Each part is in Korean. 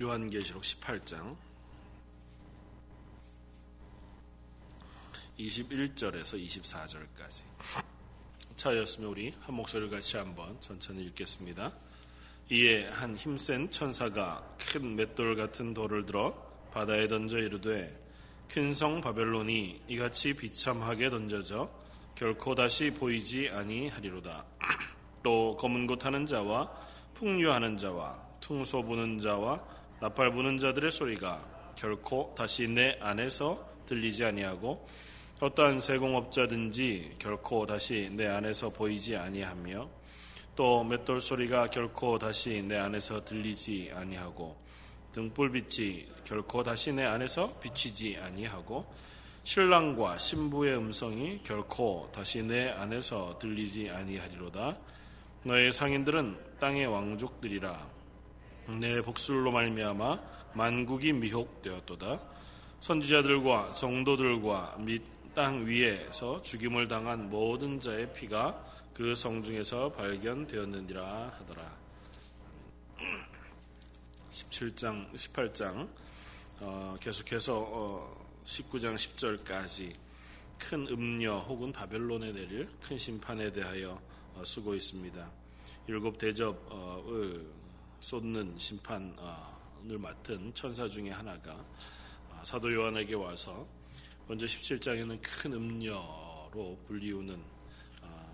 요한계시록 18장 21절에서 24절까지 차였으면 우리 한 목소리를 같이 한번 천천히 읽겠습니다. 이에 한 힘센 천사가 큰 맷돌 같은 돌을 들어 바다에 던져 이르되 큰 성 바벨론이 이같이 비참하게 던져져 결코 다시 보이지 아니하리로다. 또 검은 곳 하는 자와 풍류하는 자와 퉁소 부는 자와 나팔 부는 자들의 소리가 결코 다시 내 안에서 들리지 아니하고 어떠한 세공업자든지 결코 다시 내 안에서 보이지 아니하며 또 맷돌 소리가 결코 다시 내 안에서 들리지 아니하고 등불빛이 결코 다시 내 안에서 비치지 아니하고 신랑과 신부의 음성이 결코 다시 내 안에서 들리지 아니하리로다. 너의 상인들은 땅의 왕족들이라 내 복술로 말미암아 만국이 미혹되었도다 선지자들과 성도들과 및 땅 위에서 죽임을 당한 모든 자의 피가 그 성중에서 발견되었느니라 하더라. 17장, 18장 어, 계속해서 어, 19장 10절까지 큰 음녀 혹은 바벨론에 내릴 큰 심판에 대하여 어, 쓰고 있습니다. 일곱 대접을 쏟는 심판을 맡은 천사 중에 하나가 어, 사도 요한에게 와서 먼저 17장에는 큰 음녀로 불리우는 아,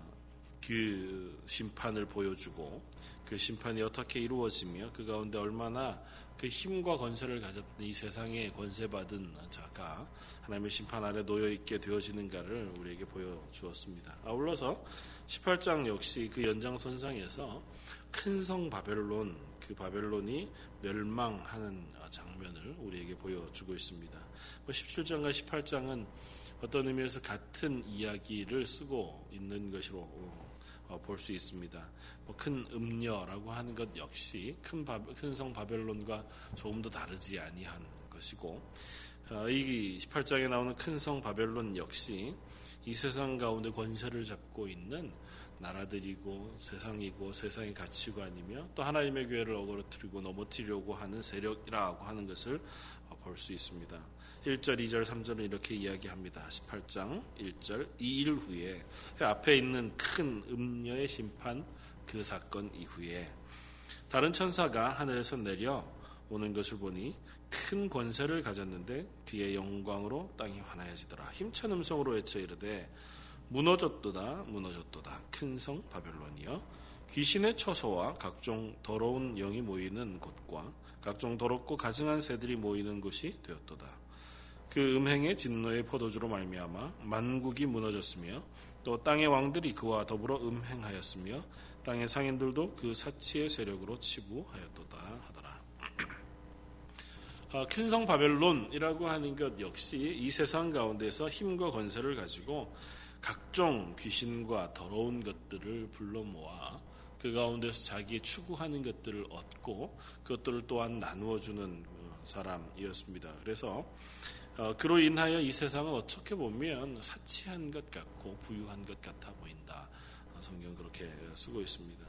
그 심판을 보여주고 그 심판이 어떻게 이루어지며 그 가운데 얼마나 그 힘과 권세를 가졌던 이 세상에 권세받은 자가 하나님의 심판 아래 놓여 있게 되어지는가를 우리에게 보여주었습니다. 아울러서 18장 역시 그 연장선상에서 큰 성 바벨론 그 바벨론이 멸망하는 장면을 우리에게 보여주고 있습니다. 17장과 뭐 18장은 어떤 의미에서 같은 이야기를 쓰고 있는 것으로 어, 볼수 있습니다. 뭐큰 음녀라고 하는 것 역시 큰 성 바벨론과 조금 더 다르지 아니한 것이고 어, 이 18장에 나오는 큰 성 바벨론 역시 이 세상 가운데 권세를 잡고 있는 나라들이고 세상이고 세상의 가치관이며 또 하나님의 교회를 어그러뜨리고 넘어뜨리려고 하는 세력이라고 하는 것을 볼 수 있습니다. 1절, 2절, 3절은 이렇게 이야기합니다. 18장 1절 이일 후에 그 앞에 있는 큰 음녀의 심판 그 사건 이후에 다른 천사가 하늘에서 내려 오는 것을 보니 큰 권세를 가졌는데 그의 영광으로 땅이 환하여지더라. 힘찬 음성으로 외쳐 이르되 무너졌도다 무너졌도다 큰 성 바벨론이여 귀신의 처소와 각종 더러운 영이 모이는 곳과 각종 더럽고 가증한 새들이 모이는 곳이 되었도다. 그 음행의 진노의 포도주로 말미암아 만국이 무너졌으며 또 땅의 왕들이 그와 더불어 음행하였으며 땅의 상인들도 그 사치의 세력으로 치부하였도다 하더라. 아, 큰성 바벨론이라고 하는 것 역시 이 세상 가운데서 힘과 권세를 가지고 각종 귀신과 더러운 것들을 불러 모아 그 가운데서 자기 추구하는 것들을 얻고 그것들을 또한 나누어 주는 사람이었습니다. 그래서 어, 그로 인하여 이 세상은 어떻게 보면 사치한 것 같고 부유한 것 같아 보인다. 어, 성경 그렇게 쓰고 있습니다.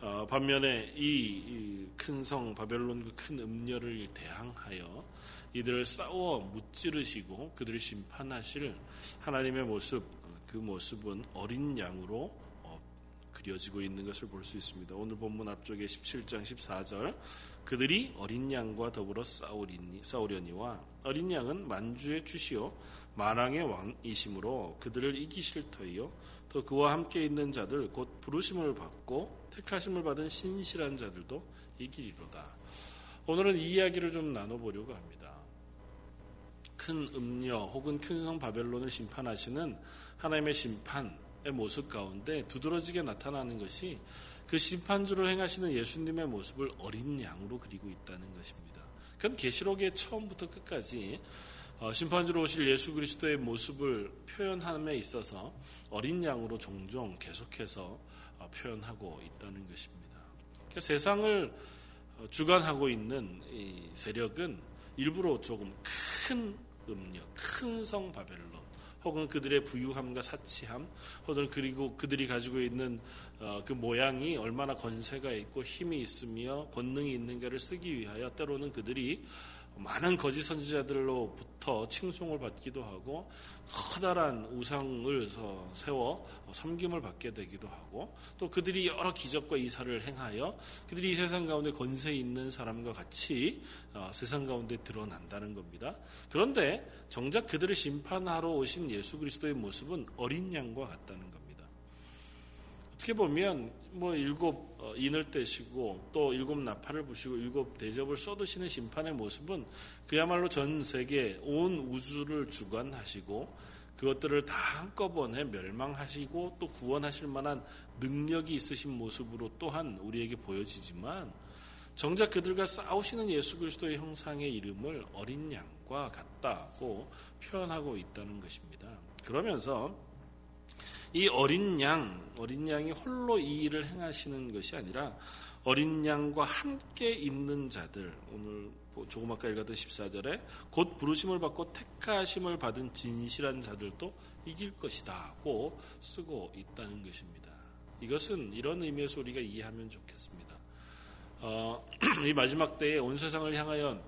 어, 반면에 이 큰 성 바벨론 그 큰 음녀를 대항하여 이들을 싸워 무찌르시고 그들을 심판하실 하나님의 모습 그 모습은 어린 양으로 어, 그려지고 있는 것을 볼 수 있습니다. 오늘 본문 앞쪽에 17장 14절 그들이 어린 양과 더불어 싸우리니, 싸우려니와 어린 양은 만주의 주시오 만왕의 왕이심으로 그들을 이기실 터이요 또 그와 함께 있는 자들 곧 부르심을 받고 택하심을 받은 신실한 자들도 이기리로다. 오늘은 이 이야기를 좀 나눠보려고 합니다. 큰 음녀 혹은 큰 성 바벨론을 심판하시는 하나님의 심판의 모습 가운데 두드러지게 나타나는 것이 그 심판주로 행하시는 예수님의 모습을 어린 양으로 그리고 있다는 것입니다. 그건 계시록의 처음부터 끝까지 어, 심판주로 오실 예수 그리스도의 모습을 표현함에 있어서 어린 양으로 종종 계속해서 어, 표현하고 있다는 것입니다. 그러니까 세상을 어, 주관하고 있는 세력은 일부러 조금 큰 음력, 큰 성 바벨론, 혹은 그들의 부유함과 사치함, 혹은 그리고 그들이 가지고 있는 어, 그 모양이 얼마나 건세가 있고 힘이 있으며 권능이 있는가를 쓰기 위하여 때로는 그들이 많은 거짓 선지자들로부터 칭송을 받기도 하고 커다란 우상을 세워 섬김을 받게 되기도 하고 또 그들이 여러 기적과 이사를 행하여 그들이 이 세상 가운데 건세 있는 사람과 같이 어, 세상 가운데 드러난다는 겁니다. 그런데 정작 그들을 심판하러 오신 예수 그리스도의 모습은 어린 양과 같다는 겁니다. 어떻게 보면 뭐 일곱 어, 인을 떼시고 또 일곱 나팔을 부시고 일곱 대접을 쏟으시는 심판의 모습은 그야말로 전 세계 온 우주를 주관하시고 그것들을 다 한꺼번에 멸망하시고 또 구원하실 만한 능력이 있으신 모습으로 또한 우리에게 보여지지만 정작 그들과 싸우시는 예수 그리스도의 형상의 이름을 어린 양과 같다고 표현하고 있다는 것입니다. 그러면서 이 어린 양, 어린 양이 홀로 이 일을 행하시는 것이 아니라 어린 양과 함께 있는 자들, 오늘 조금 아까 읽었던 14절에 곧 부르심을 받고 택하심을 받은 진실한 자들도 이길 것이다고 쓰고 있다는 것입니다. 이것은 이런 의미에서 우리가 이해하면 좋겠습니다. 어, 이 마지막 때에 온 세상을 향하여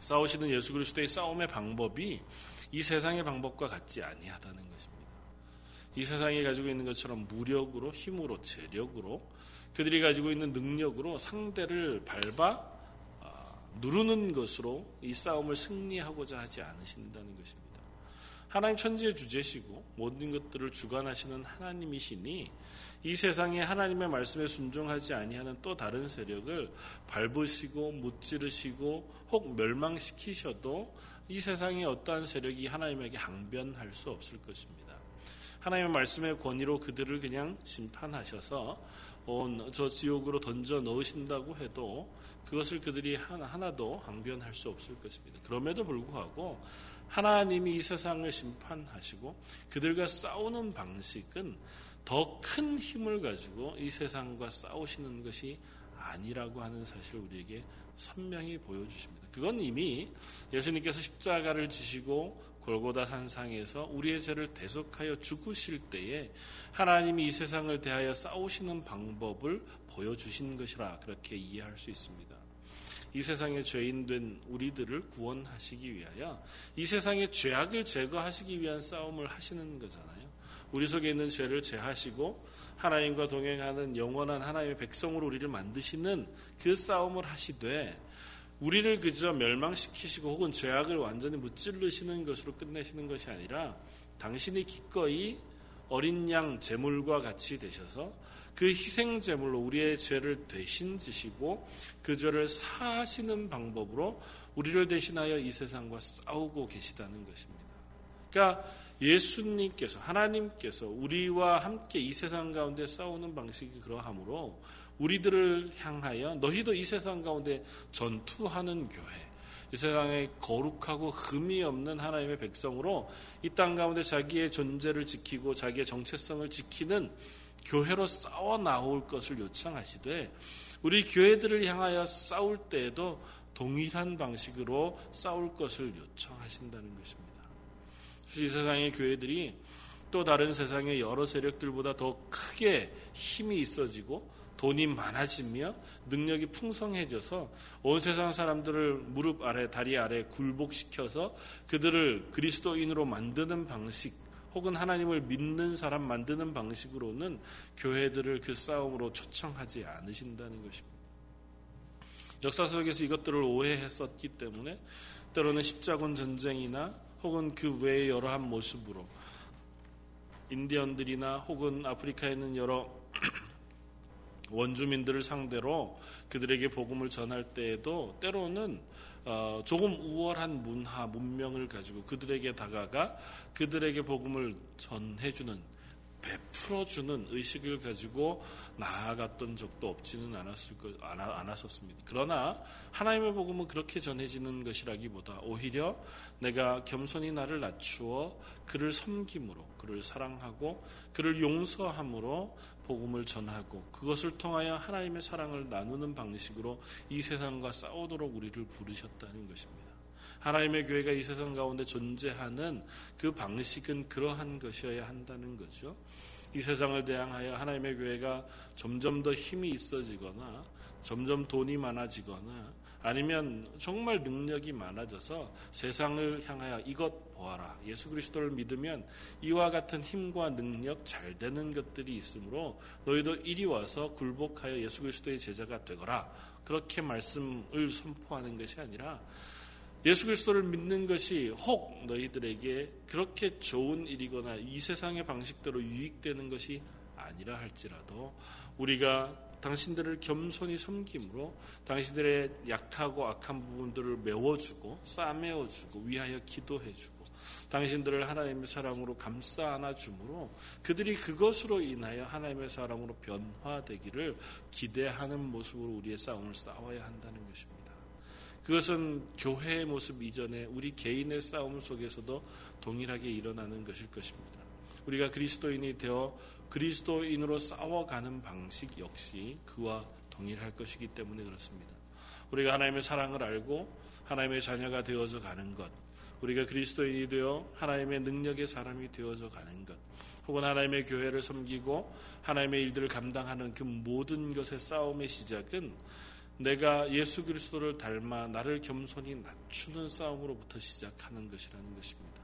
싸우시는 예수 그리스도의 싸움의 방법이 이 세상의 방법과 같지 아니하다는 것입니다. 이 세상이 가지고 있는 것처럼 무력으로 힘으로 재력으로 그들이 가지고 있는 능력으로 상대를 밟아 아, 누르는 것으로 이 싸움을 승리하고자 하지 않으신다는 것입니다. 하나님 천지의 주제시고 모든 것들을 주관하시는 하나님이시니 이 세상에 하나님의 말씀에 순종하지 아니하는 또 다른 세력을 밟으시고 무찌르시고 혹 멸망시키셔도 이 세상의 어떠한 세력이 하나님에게 항변할 수 없을 것입니다. 하나님의 말씀의 권위로 그들을 그냥 심판하셔서 온저 지옥으로 던져 넣으신다고 해도 그것을 그들이 하나도 항변할 수 없을 것입니다. 그럼에도 불구하고 하나님이 이 세상을 심판하시고 그들과 싸우는 방식은 더 큰 힘을 가지고 이 세상과 싸우시는 것이 아니라고 하는 사실을 우리에게 선명히 보여주십니다. 그건 이미 예수님께서 십자가를 지시고 골고다 산상에서 우리의 죄를 대속하여 죽으실 때에 하나님이 이 세상을 대하여 싸우시는 방법을 보여주신 것이라 그렇게 이해할 수 있습니다. 이 세상의 죄인 된 우리들을 구원하시기 위하여 이 세상의 죄악을 제거하시기 위한 싸움을 하시는 거잖아요. 우리 속에 있는 죄를 제하시고 하나님과 동행하는 영원한 하나님의 백성으로 우리를 만드시는 그 싸움을 하시되 우리를 그저 멸망시키시고 혹은 죄악을 완전히 무찔르시는 것으로 끝내시는 것이 아니라 당신이 기꺼이 어린 양 제물과 같이 되셔서 그 희생 제물로 우리의 죄를 대신 지시고 그 죄를 사하시는 방법으로 우리를 대신하여 이 세상과 싸우고 계시다는 것입니다. 그러니까 예수님께서 하나님께서 우리와 함께 이 세상 가운데 싸우는 방식이 그러하므로 우리들을 향하여 너희도 이 세상 가운데 전투하는 교회, 이 세상에 거룩하고 흠이 없는 하나님의 백성으로 이 땅 가운데 자기의 존재를 지키고 자기의 정체성을 지키는 교회로 싸워 나올 것을 요청하시되 우리 교회들을 향하여 싸울 때에도 동일한 방식으로 싸울 것을 요청하신다는 것입니다. 이 세상의 교회들이 또 다른 세상의 여러 세력들보다 더 크게 힘이 있어지고 돈이 많아지며 능력이 풍성해져서 온 세상 사람들을 무릎 아래 다리 아래 굴복시켜서 그들을 그리스도인으로 만드는 방식 혹은 하나님을 믿는 사람 만드는 방식으로는 교회들을 그 싸움으로 초청하지 않으신다는 것입니다. 역사 속에서 이것들을 오해했었기 때문에 때로는 십자군 전쟁이나 혹은 그 외의 여러한 모습으로 인디언들이나 혹은 아프리카에 있는 여러 원주민들을 상대로 그들에게 복음을 전할 때에도 때로는 어, 조금 우월한 문화, 문명을 가지고 그들에게 다가가 그들에게 복음을 전해주는 베풀어주는 의식을 가지고 나아갔던 적도 없지는 않았을 것, 않았었습니다. 그러나 하나님의 복음은 그렇게 전해지는 것이라기보다 오히려 내가 겸손히 나를 낮추어 그를 섬김으로, 그를 사랑하고 그를 용서함으로 복음을 전하고 그것을 통하여 하나님의 사랑을 나누는 방식으로 이 세상과 싸우도록 우리를 부르셨다는 것입니다. 하나님의 교회가 이 세상 가운데 존재하는 그 방식은 그러한 것이어야 한다는 거죠. 이 세상을 대항하여 하나님의 교회가 점점 더 힘이 있어지거나 점점 돈이 많아지거나 아니면 정말 능력이 많아져서 세상을 향하여 이것 보아라. 예수 그리스도를 믿으면 이와 같은 힘과 능력 잘 되는 것들이 있으므로 너희도 이리 와서 굴복하여 예수 그리스도의 제자가 되거라. 그렇게 말씀을 선포하는 것이 아니라 예수 그리스도를 믿는 것이 혹 너희들에게 그렇게 좋은 일이거나 이 세상의 방식대로 유익되는 것이 아니라 할지라도 우리가 당신들을 겸손히 섬김으로 당신들의 약하고 악한 부분들을 메워주고 싸매어주고 위하여 기도해주고 당신들을 하나님의 사랑으로 감싸 안아주므로 그들이 그것으로 인하여 하나님의 사랑으로 변화되기를 기대하는 모습으로 우리의 싸움을 싸워야 한다는 것입니다. 그것은 교회의 모습 이전에 우리 개인의 싸움 속에서도 동일하게 일어나는 것일 것입니다. 우리가 그리스도인이 되어 그리스도인으로 싸워가는 방식 역시 그와 동일할 것이기 때문에 그렇습니다. 우리가 하나님의 사랑을 알고 하나님의 자녀가 되어져 가는 것, 우리가 그리스도인이 되어 하나님의 능력의 사람이 되어져 가는 것, 혹은 하나님의 교회를 섬기고 하나님의 일들을 감당하는 그 모든 것의 싸움의 시작은 내가 예수 그리스도를 닮아 나를 겸손히 낮추는 싸움으로부터 시작하는 것이라는 것입니다.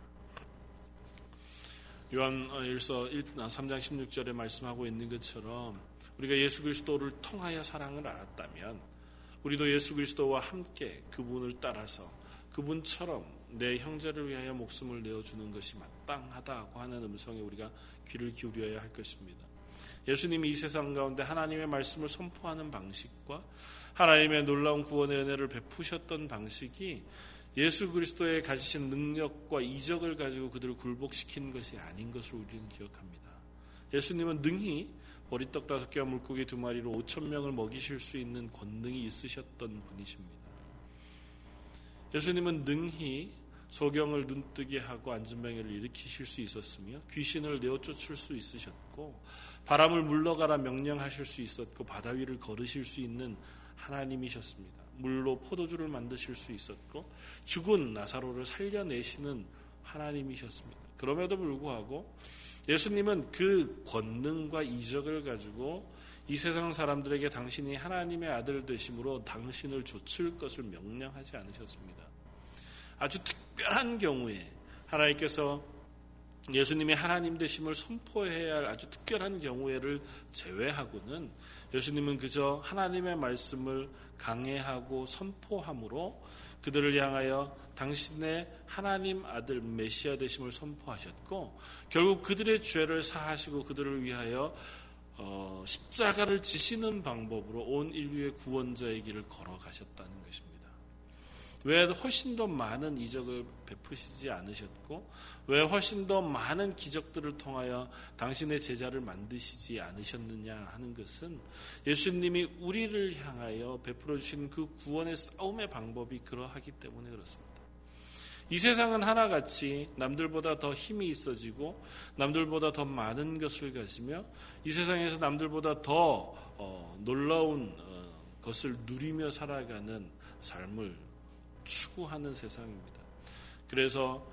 요한일서 3장 16절에 말씀하고 있는 것처럼 우리가 예수 그리스도를 통하여 사랑을 알았다면 우리도 예수 그리스도와 함께 그분을 따라서 그분처럼 내 형제를 위하여 목숨을 내어주는 것이 마땅하다고 하는 음성에 우리가 귀를 기울여야 할 것입니다. 예수님이 이 세상 가운데 하나님의 말씀을 선포하는 방식과 하나님의 놀라운 구원의 은혜를 베푸셨던 방식이 예수 그리스도의 가지신 능력과 이적을 가지고 그들을 굴복시킨 것이 아닌 것을 우리는 기억합니다. 예수님은 능히 보리떡 다섯 개와 물고기 두 마리로 오천 명을 먹이실 수 있는 권능이 있으셨던 분이십니다. 예수님은 능히 소경을 눈뜨게 하고 안전병을 일으키실 수 있었으며 귀신을 내어 쫓을 수 있으셨고 바람을 물러가라 명령하실 수 있었고 바다 위를 걸으실 수 있는 하나님이셨습니다. 물로 포도주를 만드실 수 있었고 죽은 나사로를 살려내시는 하나님이셨습니다. 그럼에도 불구하고 예수님은 그 권능과 이적을 가지고 이 세상 사람들에게 당신이 하나님의 아들 되심으로 당신을 조칠 것을 명령하지 않으셨습니다. 아주 특별한 경우에 하나님께서 예수님이 하나님 되심을 선포해야 할 아주 특별한 경우에를 제외하고는 예수님은 그저 하나님의 말씀을 강해하고 선포함으로 그들을 향하여 당신의 하나님 아들 메시아 되심을 선포하셨고 결국 그들의 죄를 사하시고 그들을 위하여 어, 십자가를 지시는 방법으로 온 인류의 구원자의 길을 걸어가셨다는 것입니다. 왜 훨씬 더 많은 이적을 베푸시지 않으셨고 왜 훨씬 더 많은 기적들을 통하여 당신의 제자를 만드시지 않으셨느냐 하는 것은 예수님이 우리를 향하여 베풀어 주신 그 구원의 싸움의 방법이 그러하기 때문에 그렇습니다. 이 세상은 하나같이 남들보다 더 힘이 있어지고 남들보다 더 많은 것을 가지며 이 세상에서 남들보다 더 어, 놀라운 어, 것을 누리며 살아가는 삶을 추구하는 세상입니다. 그래서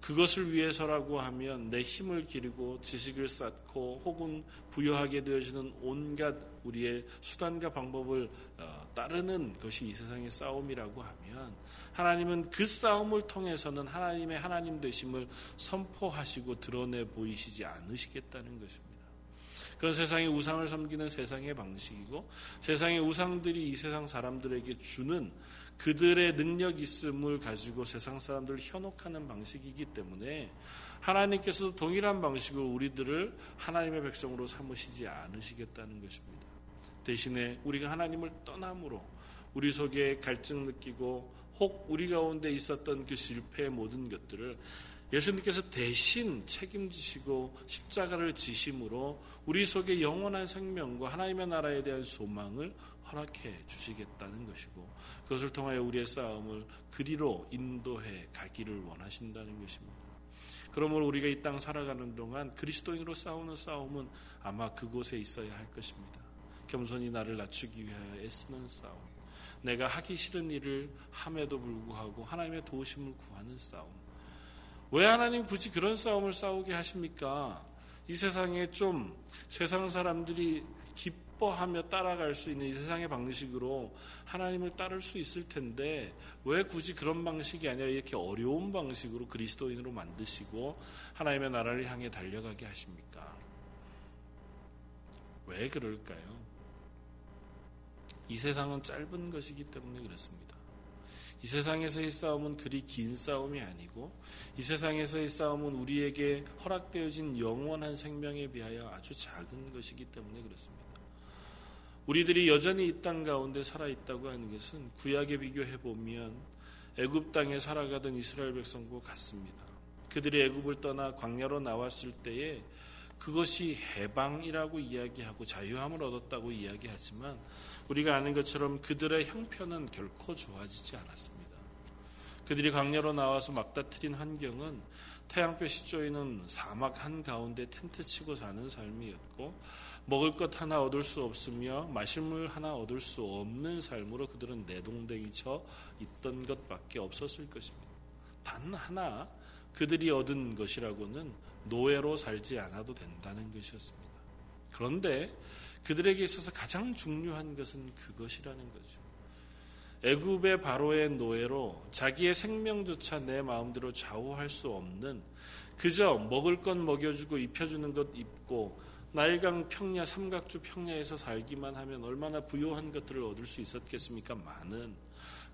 그것을 위해서라고 하면 내 힘을 기르고 지식을 쌓고 혹은 부여하게 되어지는 온갖 우리의 수단과 방법을 어, 따르는 것이 이 세상의 싸움이라고 하면 하나님은 그 싸움을 통해서는 하나님의 하나님 되심을 선포하시고 드러내 보이시지 않으시겠다는 것입니다. 그건 세상의 우상을 섬기는 세상의 방식이고 세상의 우상들이 이 세상 사람들에게 주는 그들의 능력 있음을 가지고 세상 사람들을 현혹하는 방식이기 때문에 하나님께서도 동일한 방식으로 우리들을 하나님의 백성으로 삼으시지 않으시겠다는 것입니다. 대신에 우리가 하나님을 떠남으로 우리 속에 갈증 느끼고 혹 우리 가운데 있었던 그 실패의 모든 것들을 예수님께서 대신 책임지시고 십자가를 지심으로 우리 속에 영원한 생명과 하나님의 나라에 대한 소망을 허락해 주시겠다는 것이고 그것을 통하여 우리의 싸움을 그리로 인도해 가기를 원하신다는 것입니다. 그러므로 우리가 이 땅 살아가는 동안 그리스도인으로 싸우는 싸움은 아마 그곳에 있어야 할 것입니다. 겸손히 나를 낮추기 위하여 애쓰는 싸움. 내가 하기 싫은 일을 함에도 불구하고 하나님의 도우심을 구하는 싸움. 왜 하나님 굳이 그런 싸움을 싸우게 하십니까? 이 세상에 좀 세상 사람들이 기뻐 하며 따라갈 수 있는 이 세상의 방식으로 하나님을 따를 수 있을 텐데 왜 굳이 그런 방식이 아니라 이렇게 어려운 방식으로 그리스도인으로 만드시고 하나님의 나라를 향해 달려가게 하십니까? 왜 그럴까요? 이 세상은 짧은 것이기 때문에 그렇습니다. 이 세상에서의 싸움은 그리 긴 싸움이 아니고 이 세상에서의 싸움은 우리에게 허락되어진 영원한 생명에 비하여 아주 작은 것이기 때문에 그렇습니다. 우리들이 여전히 이 땅 가운데 살아 있다고 하는 것은 구약에 비교해 보면 애굽 땅에 살아가던 이스라엘 백성과 같습니다. 그들이 애굽을 떠나 광야로 나왔을 때에 그것이 해방이라고 이야기하고 자유함을 얻었다고 이야기하지만 우리가 아는 것처럼 그들의 형편은 결코 좋아지지 않았습니다. 그들이 광야로 나와서 막다트린 환경은 태양볕이 쪼이는 사막 한 가운데 텐트 치고 사는 삶이었고 먹을 것 하나 얻을 수 없으며 마실 물 하나 얻을 수 없는 삶으로 그들은 내동댕이쳐 있던 것밖에 없었을 것입니다. 단 하나 그들이 얻은 것이라고는 노예로 살지 않아도 된다는 것이었습니다. 그런데 그들에게 있어서 가장 중요한 것은 그것이라는 거죠. 애굽의 바로의 노예로 자기의 생명조차 내 마음대로 좌우할 수 없는 그저 먹을 것 먹여주고 입혀주는 것 입고 나일강 평야 삼각주 평야에서 살기만 하면 얼마나 부요한 것들을 얻을 수 있었겠습니까? 많은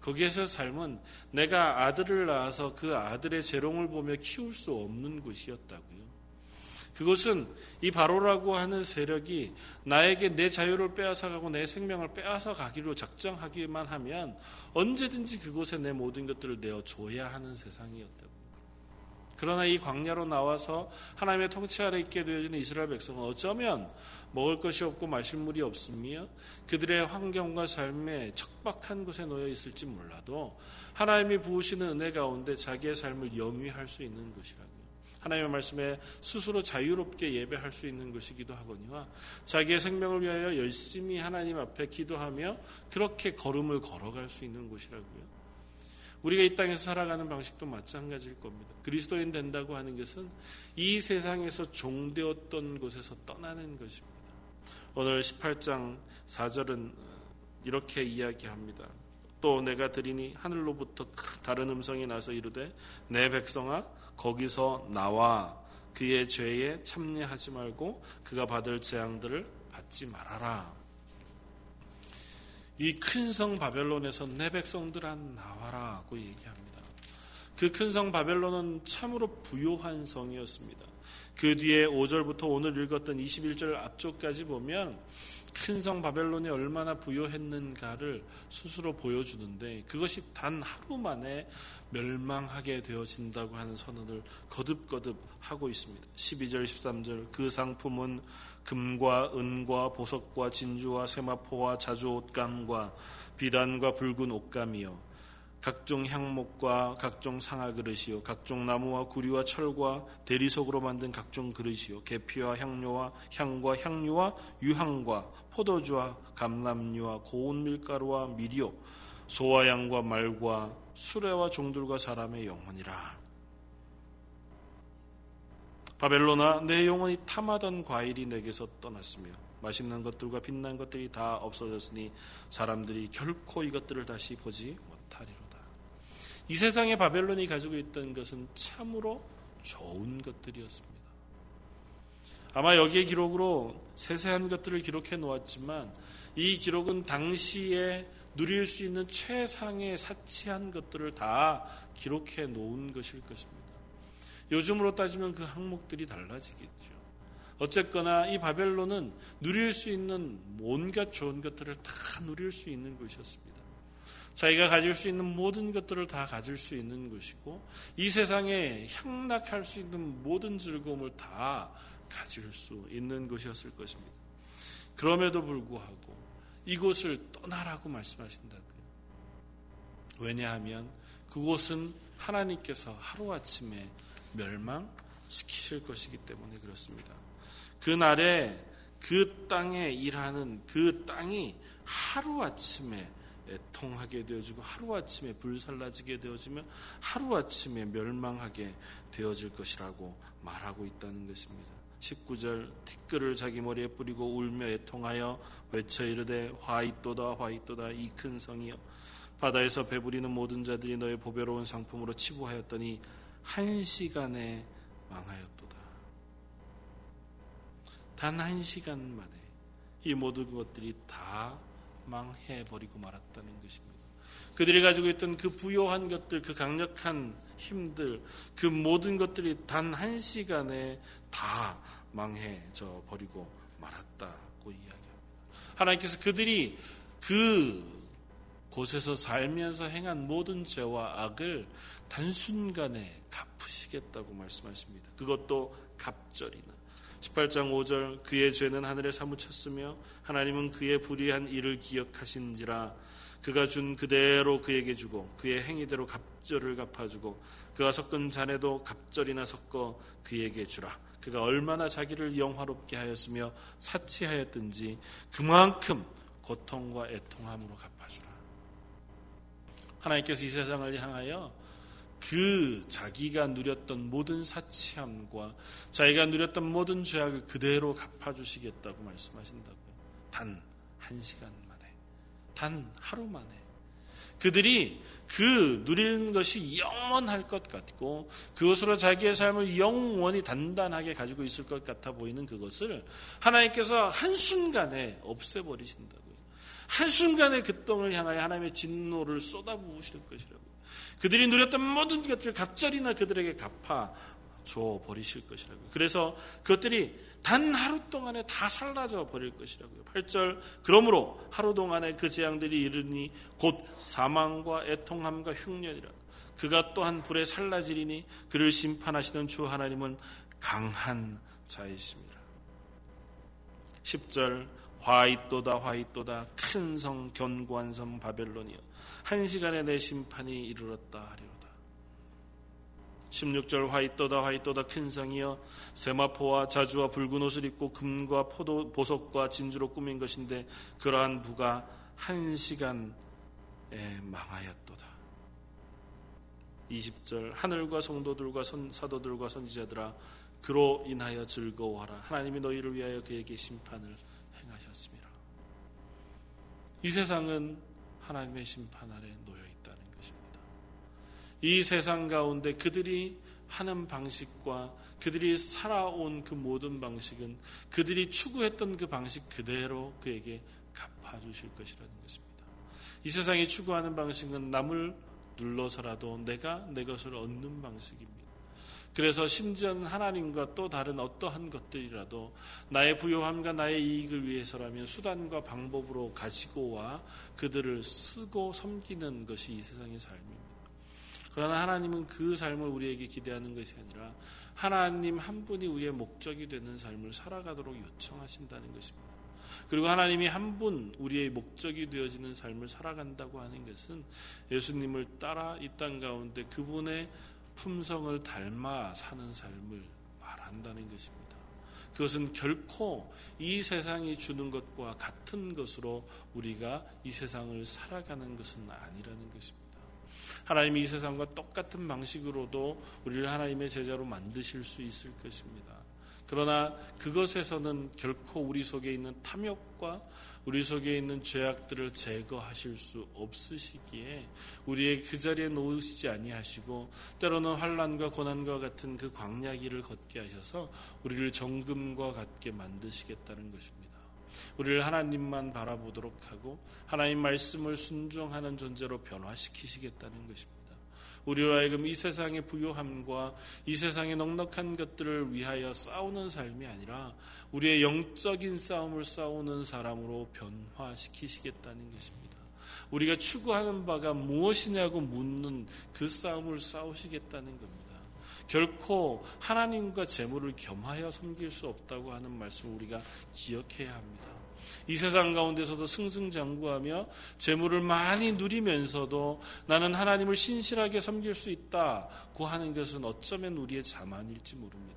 거기에서 삶은 내가 아들을 낳아서 그 아들의 재롱을 보며 키울 수 없는 곳이었다고요. 그것은 이 바로라고 하는 세력이 나에게 내 자유를 빼앗아가고 내 생명을 빼앗아 가기로 작정하기만 하면 언제든지 그곳에 내 모든 것들을 내어 줘야 하는 세상이었다고. 그러나 이 광야로 나와서 하나님의 통치 아래 있게 되어진 이스라엘 백성은 어쩌면 먹을 것이 없고 마실 물이 없으며 그들의 환경과 삶에 척박한 곳에 놓여 있을지 몰라도 하나님이 부으시는 은혜 가운데 자기의 삶을 영위할 수 있는 것이라고요. 하나님의 말씀에 스스로 자유롭게 예배할 수 있는 것이기도 하거니와 자기의 생명을 위하여 열심히 하나님 앞에 기도하며 그렇게 걸음을 걸어갈 수 있는 곳이라고요. 우리가 이 땅에서 살아가는 방식도 마찬가지일 겁니다. 그리스도인 된다고 하는 것은 이 세상에서 종되었던 곳에서 떠나는 것입니다. 오늘 18장 4절은 이렇게 이야기합니다. 또 내가 들으니 하늘로부터 다른 음성이 나서 이르되 내 백성아 거기서 나와 그의 죄에 참여하지 말고 그가 받을 재앙들을 받지 말아라. 이 큰 성 바벨론에서 내 백성들아 나와라고 얘기합니다. 그 큰 성 바벨론은 참으로 부요한 성이었습니다. 그 뒤에 5절부터 오늘 읽었던 21절 앞쪽까지 보면 큰 성 바벨론이 얼마나 부요했는가를 스스로 보여주는데 그것이 단 하루 만에 멸망하게 되어진다고 하는 선언을 거듭거듭 하고 있습니다. 12절, 13절 그 상품은 금과 은과 보석과 진주와 세마포와 자주 옷감과 비단과 붉은 옷감이요 각종 향목과 각종 상아 그릇이요 각종 나무와 구리와 철과 대리석으로 만든 각종 그릇이요 계피와 향료와 향과 향유와 유향과 포도주와 감람류와 고운 밀가루와 밀이요 소와 양과 말과 수레와 종들과 사람의 영혼이라. 바벨로나 내 영혼이 탐하던 과일이 내게서 떠났으며 맛있는 것들과 빛난 것들이 다 없어졌으니 사람들이 결코 이것들을 다시 보지. 이 세상에 바벨론이 가지고 있던 것은 참으로 좋은 것들이었습니다. 아마 여기에 기록으로 세세한 것들을 기록해 놓았지만 이 기록은 당시에 누릴 수 있는 최상의 사치한 것들을 다 기록해 놓은 것일 것입니다. 요즘으로 따지면 그 항목들이 달라지겠죠. 어쨌거나 이 바벨론은 누릴 수 있는 온갖 좋은 것들을 다 누릴 수 있는 것이었습니다. 자기가 가질 수 있는 모든 것들을 다 가질 수 있는 것이고 이 세상에 향락할 수 있는 모든 즐거움을 다 가질 수 있는 것이었을 것입니다. 그럼에도 불구하고 이곳을 떠나라고 말씀하신다고요. 왜냐하면 그곳은 하나님께서 하루아침에 멸망시키실 것이기 때문에 그렇습니다. 그날에 그 땅에 일하는 그 땅이 하루아침에 애통하게 되어지고 하루아침에 불살라지게 되어지며 하루아침에 멸망하게 되어질 것이라고 말하고 있다는 것입니다. 19절 티끌을 자기 머리에 뿌리고 울며 애통하여 외쳐 이르되 화이또다 화이또다 이 큰 성이여 바다에서 배부리는 모든 자들이 너의 보배로운 상품으로 치부하였더니 한 시간에 망하였도다. 단 한 시간 만에 이 모든 것들이 다 망해버리고 말았다는 것입니다. 그들이 가지고 있던 그 부요한 것들, 그 강력한 힘들, 그 모든 것들이 단 한 시간에 다 망해져 버리고 말았다고 이야기합니다. 하나님께서 그들이 그 곳에서 살면서 행한 모든 죄와 악을 단순간에 갚으시겠다고 말씀하십니다. 그것도 갑절이나 18장 5절 그의 죄는 하늘에 사무쳤으며 하나님은 그의 불의한 일을 기억하신지라. 그가 준 그대로 그에게 주고 그의 행위대로 갑절을 갚아주고 그가 섞은 잔에도 갑절이나 섞어 그에게 주라. 그가 얼마나 자기를 영화롭게 하였으며 사치하였든지 그만큼 고통과 애통함으로 갚아주라. 하나님께서 이 세상을 향하여 그 자기가 누렸던 모든 사치함과 자기가 누렸던 모든 죄악을 그대로 갚아주시겠다고 말씀하신다고요. 단 한 시간 만에, 단 하루 만에. 그들이 그 누리는 것이 영원할 것 같고 그것으로 자기의 삶을 영원히 단단하게 가지고 있을 것 같아 보이는 그것을 하나님께서 한순간에 없애버리신다고요. 한순간에 그 땅을 향하여 하나님의 진노를 쏟아부으실 것이라고. 그들이 누렸던 모든 것들을 갑자리나 그들에게 갚아 줘 버리실 것이라고요. 그래서 그것들이 단 하루 동안에 다 사라져 버릴 것이라고요. 8절 그러므로 하루 동안에 그 재앙들이 이르니 곧 사망과 애통함과 흉년이라. 그가 또한 불에 살라지리니 그를 심판하시는 주 하나님은 강한 자이십니다. 10절 화이또다 화이또다 큰 성 견고한 성 바벨론이여 한 시간에 내 심판이 이르렀다 하리로다. 16절 화이또다 화이또다 큰 성이여 세마포와 자주와 붉은 옷을 입고 금과 포도 보석과 진주로 꾸민 것인데 그러한 부가 한 시간에 망하였도다. 20절 하늘과 성도들과 선, 사도들과 선지자들아 그로 인하여 즐거워하라 하나님이 너희를 위하여 그에게 심판을 행하셨습니다. 이 세상은 하나님의 심판 아래 놓여 있다는 것입니다. 이 세상 가운데 그들이 하는 방식과 그들이 살아온 그 모든 방식은 그들이 추구했던 그 방식 그대로 그에게 갚아주실 것이라는 것입니다. 이 세상이 추구하는 방식은 남을 눌러서라도 내가 내 것을 얻는 방식입니다. 그래서 심지어는 하나님과 또 다른 어떠한 것들이라도 나의 부요함과 나의 이익을 위해서라면 수단과 방법으로 가지고 와 그들을 쓰고 섬기는 것이 이 세상의 삶입니다. 그러나 하나님은 그 삶을 우리에게 기대하는 것이 아니라 하나님 한 분이 우리의 목적이 되는 삶을 살아가도록 요청하신다는 것입니다. 그리고 하나님이 한 분 우리의 목적이 되어지는 삶을 살아간다고 하는 것은 예수님을 따라 이 땅 가운데 그분의 품성을 닮아 사는 삶을 말한다는 것입니다. 그것은 결코 이 세상이 주는 것과 같은 것으로 우리가 이 세상을 살아가는 것은 아니라는 것입니다. 하나님이 이 세상과 똑같은 방식으로도 우리를 하나님의 제자로 만드실 수 있을 것입니다. 그러나 그것에서는 결코 우리 속에 있는 탐욕과 우리 속에 있는 죄악들을 제거하실 수 없으시기에 우리의 그 자리에 놓으시지 아니하시고 때로는 환란과 고난과 같은 그 광야길을 걷게 하셔서 우리를 정금과 같게 만드시겠다는 것입니다. 우리를 하나님만 바라보도록 하고 하나님 말씀을 순종하는 존재로 변화시키시겠다는 것입니다. 우리로 하여금 이 세상의 부요함과 이 세상의 넉넉한 것들을 위하여 싸우는 삶이 아니라 우리의 영적인 싸움을 싸우는 사람으로 변화시키시겠다는 것입니다. 우리가 추구하는 바가 무엇이냐고 묻는 그 싸움을 싸우시겠다는 겁니다. 결코 하나님과 재물을 겸하여 섬길 수 없다고 하는 말씀을 우리가 기억해야 합니다. 이 세상 가운데서도 승승장구하며 재물을 많이 누리면서도 나는 하나님을 신실하게 섬길 수 있다고 하는 것은 어쩌면 우리의 자만일지 모릅니다.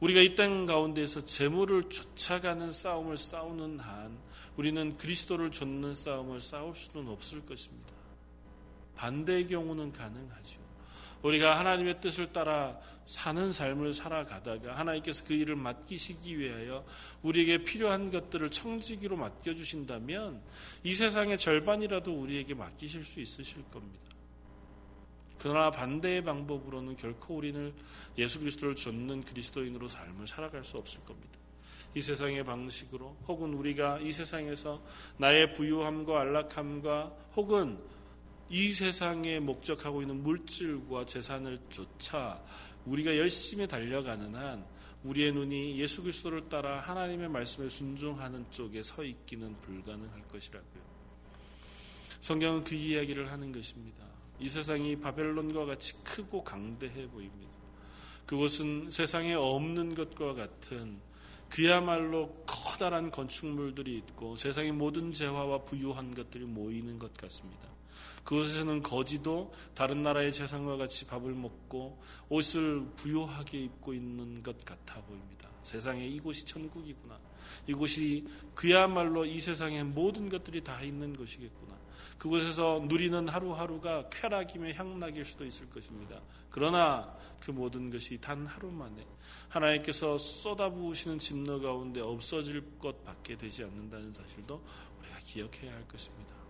우리가 이 땅 가운데에서 재물을 쫓아가는 싸움을 싸우는 한 우리는 그리스도를 좇는 싸움을 싸울 수는 없을 것입니다. 반대의 경우는 가능하죠. 우리가 하나님의 뜻을 따라 사는 삶을 살아가다가 하나님께서 그 일을 맡기시기 위하여 우리에게 필요한 것들을 청지기로 맡겨주신다면 이 세상의 절반이라도 우리에게 맡기실 수 있으실 겁니다. 그러나 반대의 방법으로는 결코 우리는 예수 그리스도를 좇는 그리스도인으로 삶을 살아갈 수 없을 겁니다. 이 세상의 방식으로 혹은 우리가 이 세상에서 나의 부유함과 안락함과 혹은 이 세상에 목적하고 있는 물질과 재산을 쫓아 우리가 열심히 달려가는 한 우리의 눈이 예수 그리스도를 따라 하나님의 말씀에 순종하는 쪽에 서 있기는 불가능할 것이라고요. 성경은 그 이야기를 하는 것입니다. 이 세상이 바벨론과 같이 크고 강대해 보입니다. 그곳은 세상에 없는 것과 같은 그야말로 커다란 건축물들이 있고 세상의 모든 재화와 부유한 것들이 모이는 것 같습니다. 그곳에서는 거지도 다른 나라의 재산과 같이 밥을 먹고 옷을 부유하게 입고 있는 것 같아 보입니다. 세상에 이곳이 천국이구나. 이곳이 그야말로 이 세상의 모든 것들이 다 있는 곳이겠구나. 그곳에서 누리는 하루하루가 쾌락이며 향락일 수도 있을 것입니다. 그러나 그 모든 것이 단 하루 만에 하나님께서 쏟아부으시는 진노 가운데 없어질 것 밖에 되지 않는다는 사실도 우리가 기억해야 할 것입니다.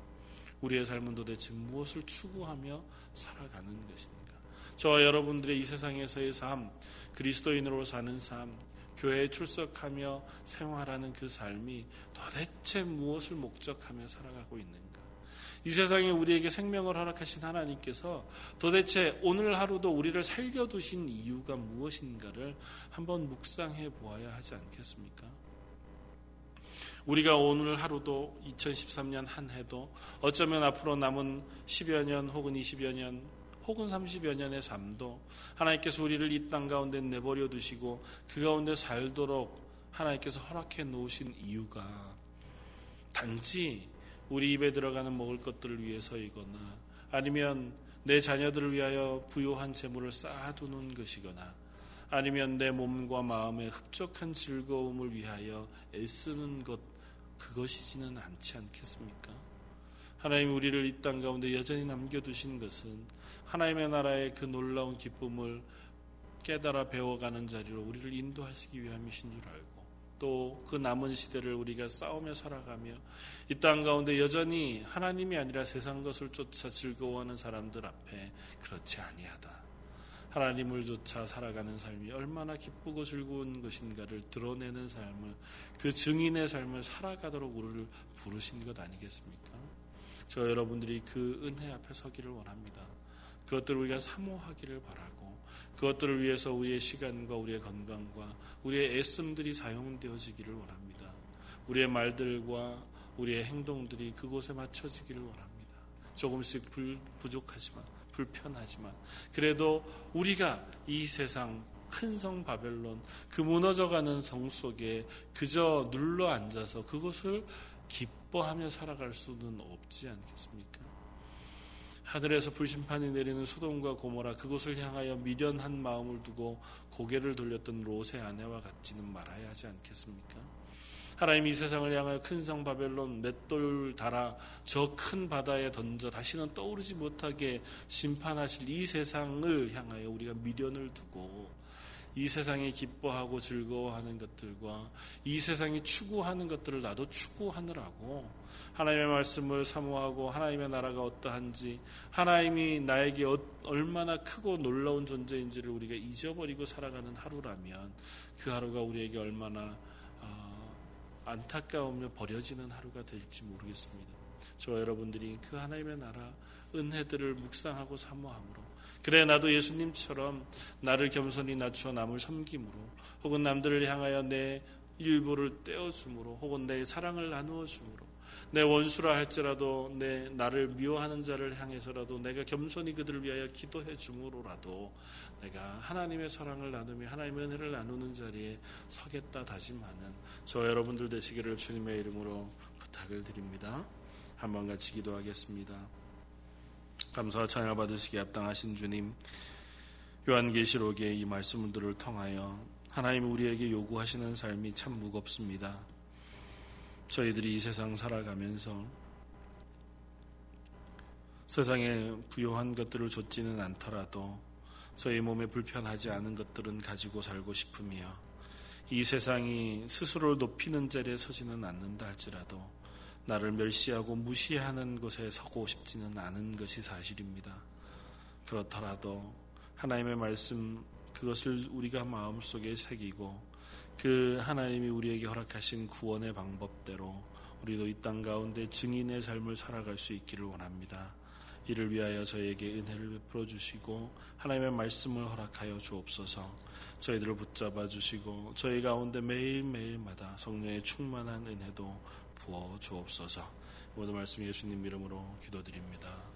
우리의 삶은 도대체 무엇을 추구하며 살아가는 것인가? 저와 여러분들의 이 세상에서의 삶, 그리스도인으로 사는 삶, 교회에 출석하며 생활하는 그 삶이 도대체 무엇을 목적하며 살아가고 있는가? 이 세상에 우리에게 생명을 허락하신 하나님께서 도대체 오늘 하루도 우리를 살려두신 이유가 무엇인가를 한번 묵상해 보아야 하지 않겠습니까? 우리가 오늘 하루도 2013년 한 해도 어쩌면 앞으로 남은 10여 년 혹은 20여 년 혹은 30여 년의 삶도 하나님께서 우리를 이 땅 가운데 내버려 두시고 그 가운데 살도록 하나님께서 허락해 놓으신 이유가 단지 우리 입에 들어가는 먹을 것들을 위해서이거나 아니면 내 자녀들을 위하여 부요한 재물을 쌓아두는 것이거나 아니면 내 몸과 마음의 흡족한 즐거움을 위하여 애쓰는 것 그것이지는 않지 않겠습니까? 하나님 우리를 이 땅 가운데 여전히 남겨두신 것은 하나님의 나라의 그 놀라운 기쁨을 깨달아 배워가는 자리로 우리를 인도하시기 위함이신 줄 알고 또 그 남은 시대를 우리가 싸우며 살아가며 이 땅 가운데 여전히 하나님이 아니라 세상 것을 쫓아 즐거워하는 사람들 앞에 그렇지 아니하다. 하나님을 쫓아 살아가는 삶이 얼마나 기쁘고 즐거운 것인가를 드러내는 삶을 그 증인의 삶을 살아가도록 우리를 부르신 것 아니겠습니까? 저 여러분들이 그 은혜 앞에 서기를 원합니다. 그것들을 우리가 사모하기를 바라고 그것들을 위해서 우리의 시간과 우리의 건강과 우리의 애씀들이 사용되어지기를 원합니다. 우리의 말들과 우리의 행동들이 그곳에 맞춰지기를 원합니다. 조금씩 불, 부족하지만 불편하지만 그래도 우리가 이 세상 큰 성 바벨론 그 무너져가는 성 속에 그저 눌러 앉아서 그것을 기뻐하며 살아갈 수는 없지 않겠습니까? 하늘에서 불심판이 내리는 소돔과 고모라 그곳을 향하여 미련한 마음을 두고 고개를 돌렸던 롯의 아내와 같지는 말아야 하지 않겠습니까? 하나님 이 세상을 향하여 큰 성 바벨론 맷돌 달아 저 큰 바다에 던져 다시는 떠오르지 못하게 심판하실 이 세상을 향하여 우리가 미련을 두고 이 세상에 기뻐하고 즐거워하는 것들과 이 세상이 추구하는 것들을 나도 추구하느라고 하나님의 말씀을 사모하고 하나님의 나라가 어떠한지 하나님이 나에게 어, 얼마나 크고 놀라운 존재인지를 우리가 잊어버리고 살아가는 하루라면 그 하루가 우리에게 얼마나 안타까우며 버려지는 하루가 될지 모르겠습니다. 저와 여러분들이 그 하나님의 나라 은혜들을 묵상하고 사모함으로 그래 나도 예수님처럼 나를 겸손히 낮추어 남을 섬김으로 혹은 남들을 향하여 내 일부를 떼어줌으로 혹은 내 사랑을 나누어 줌으로 내 원수라 할지라도 내 나를 미워하는 자를 향해서라도 내가 겸손히 그들을 위하여 기도해 줌으로라도 내가 하나님의 사랑을 나누며 하나님의 은혜를 나누는 자리에 서겠다 다짐하는 저 여러분들 되시기를 주님의 이름으로 부탁을 드립니다. 한번 같이 기도하겠습니다. 감사와 찬양 받으시기에 합당하신 주님, 요한계시록의 이 말씀들을 통하여 하나님 우리에게 요구하시는 삶이 참 무겁습니다. 저희들이 이 세상 살아가면서 세상에 부요한 것들을 줬지는 않더라도 저희 몸에 불편하지 않은 것들은 가지고 살고 싶으며 이 세상이 스스로를 높이는 자리에 서지는 않는다 할지라도 나를 멸시하고 무시하는 곳에 서고 싶지는 않은 것이 사실입니다. 그렇더라도 하나님의 말씀 그것을 우리가 마음속에 새기고 그 하나님이 우리에게 허락하신 구원의 방법대로 우리도 이 땅 가운데 증인의 삶을 살아갈 수 있기를 원합니다. 이를 위하여 저에게 은혜를 베풀어 주시고 하나님의 말씀을 허락하여 주옵소서. 저희들을 붙잡아 주시고 저희 가운데 매일매일마다 성령의 충만한 은혜도 부어 주옵소서. 모든 말씀 예수님 이름으로 기도드립니다.